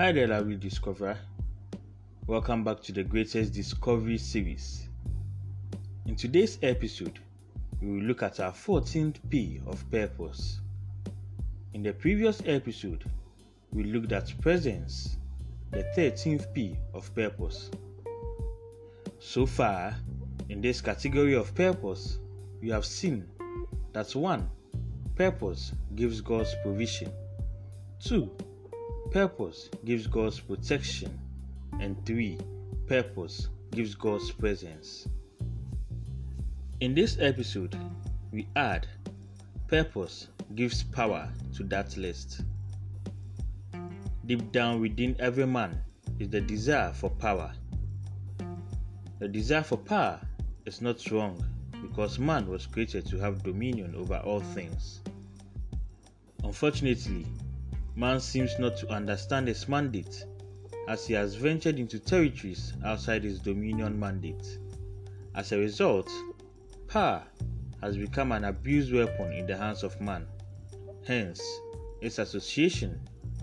Hi there, lovely discoverer. Welcome back to the Greatest Discovery series. In today's episode, we will look at our 14th P of purpose. In the previous episode, we looked at presence, the 13th P of purpose. So far, in this category of purpose, we have seen that 1. Purpose gives God's provision. 2. Purpose gives God's protection. And 3. Purpose gives God's presence. In this episode, we add Purpose gives power to that list. Deep down within every man is the desire for power. The desire for power is not wrong because man was created to have dominion over all things. Unfortunately, man seems not to understand his mandate as he has ventured into territories outside his dominion mandate. As a result, power has become an abused weapon in the hands of man, hence, its association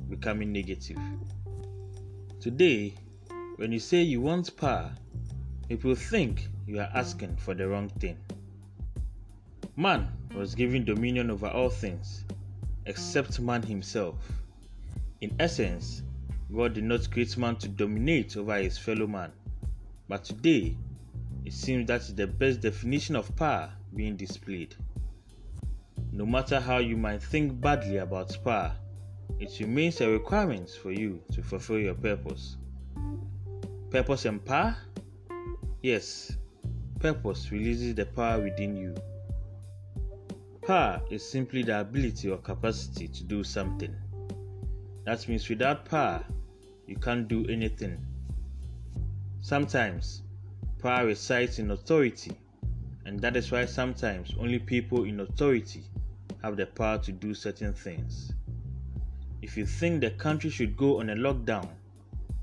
becoming negative. Today, when you say you want power, people think you are asking for the wrong thing. Man was given dominion over all things except man himself. In essence, God did not create man to dominate over his fellow man. But today, it seems that is the best definition of power being displayed. No matter how you might think badly about power, it remains a requirement for you to fulfill your purpose. Purpose and power? Yes, purpose releases the power within you. Power is simply the ability or capacity to do something. That means without power, you can't do anything. Sometimes, power resides in authority, and that is why sometimes only people in authority have the power to do certain things. If you think the country should go on a lockdown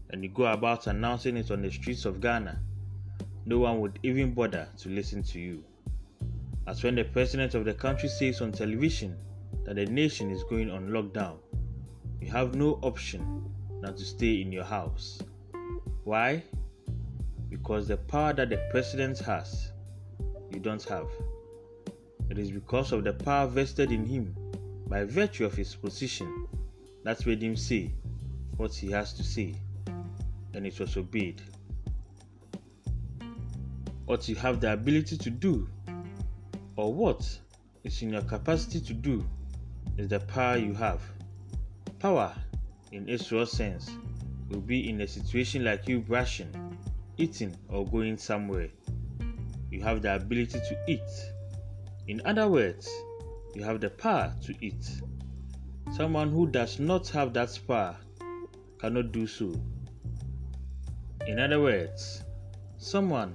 and you go about announcing it on the streets of Ghana, no one would even bother to listen to you. As when the president of the country says on television that the nation is going on lockdown, you have no option than to stay in your house. Why? Because the power that the president has, you don't have. It is because of the power vested in him by virtue of his position that made him say what he has to say, and it was obeyed. What you have the ability to do or what is in your capacity to do is the power you have. Power, in its raw sense, will be in a situation like you brushing, eating, or going somewhere. You have the ability to eat. In other words, you have the power to eat. Someone who does not have that power cannot do so. In other words, someone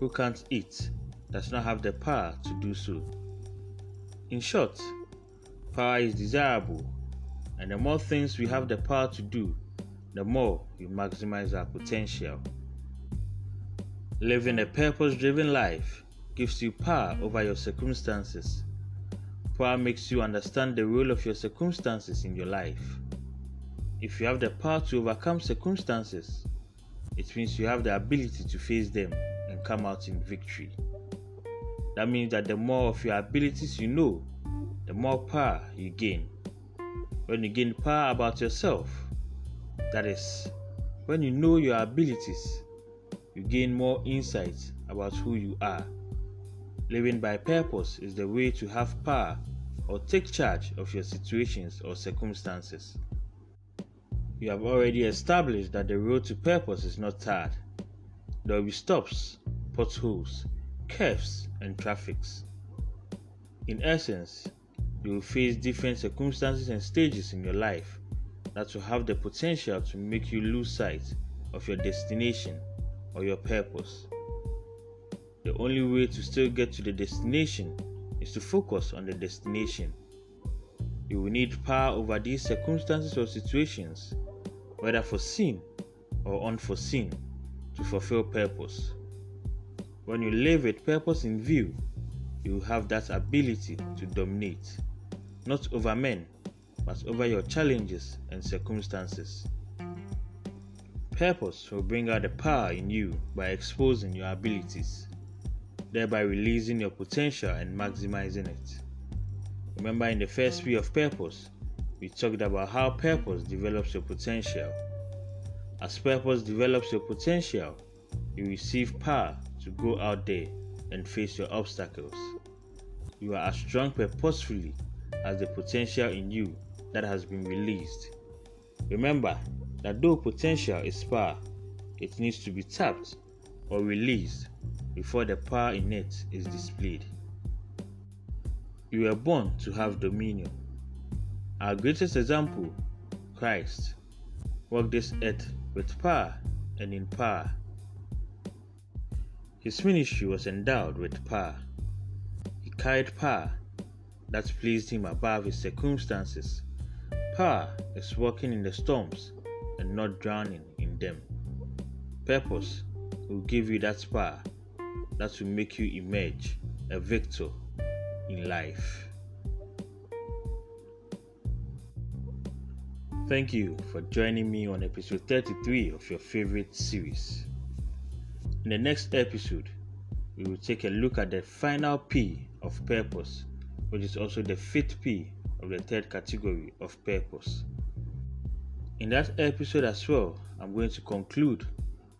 who can't eat does not have the power to do so. In short, power is desirable, and the more things we have the power to do, the more we maximize our potential. Living a purpose driven life gives you power over your circumstances. Power makes you understand the role of your circumstances in your life. If you have the power to overcome circumstances, it means you have the ability to face them and come out in victory. That means that the more of your abilities you know, the more power you gain. When you gain power about yourself, that is, when you know your abilities, you gain more insight about who you are. Living by purpose is the way to have power or take charge of your situations or circumstances. You have already established that the road to purpose is not tarred. There will be stops, potholes, curves, and traffics. In essence, you will face different circumstances and stages in your life that will have the potential to make you lose sight of your destination or your purpose. The only way to still get to the destination is to focus on the destination. You will need power over these circumstances or situations, whether foreseen or unforeseen, to fulfill purpose. When you live with purpose in view, you will have that ability to dominate, not over men, but over your challenges and circumstances. Purpose will bring out the power in you by exposing your abilities, thereby releasing your potential and maximizing it. Remember, in the first P of purpose, we talked about how purpose develops your potential. As purpose develops your potential, you receive power to go out there and face your obstacles. You are as strong purposefully as the potential in you that has been released. Remember that though potential is power, it needs to be tapped or released before the power in it is displayed. You were born to have dominion. Our greatest example, Christ, walked this earth with power and in power. His ministry was endowed with power. He carried power that pleased him above his circumstances. Power is walking in the storms and not drowning in them. Purpose will give you that power that will make you emerge a victor in life. Thank you for joining me on episode 33 of your favorite series. In the next episode, we will take a look at the final P of purpose, which is also the fifth P of the third category of purpose. In that episode as well, I'm going to conclude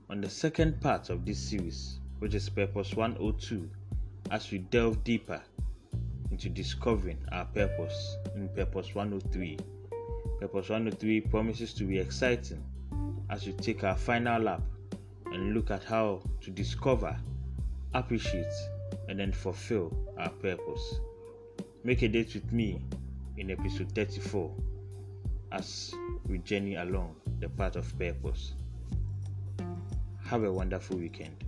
on the second part of this series, which is Purpose 102, as we delve deeper into discovering our purpose in Purpose 103. Purpose 103 promises to be exciting as we take our final lap and look at how to discover, appreciate, and then fulfill our purpose. Make a date with me in episode 34 as we journey along the path of purpose. Have a wonderful weekend.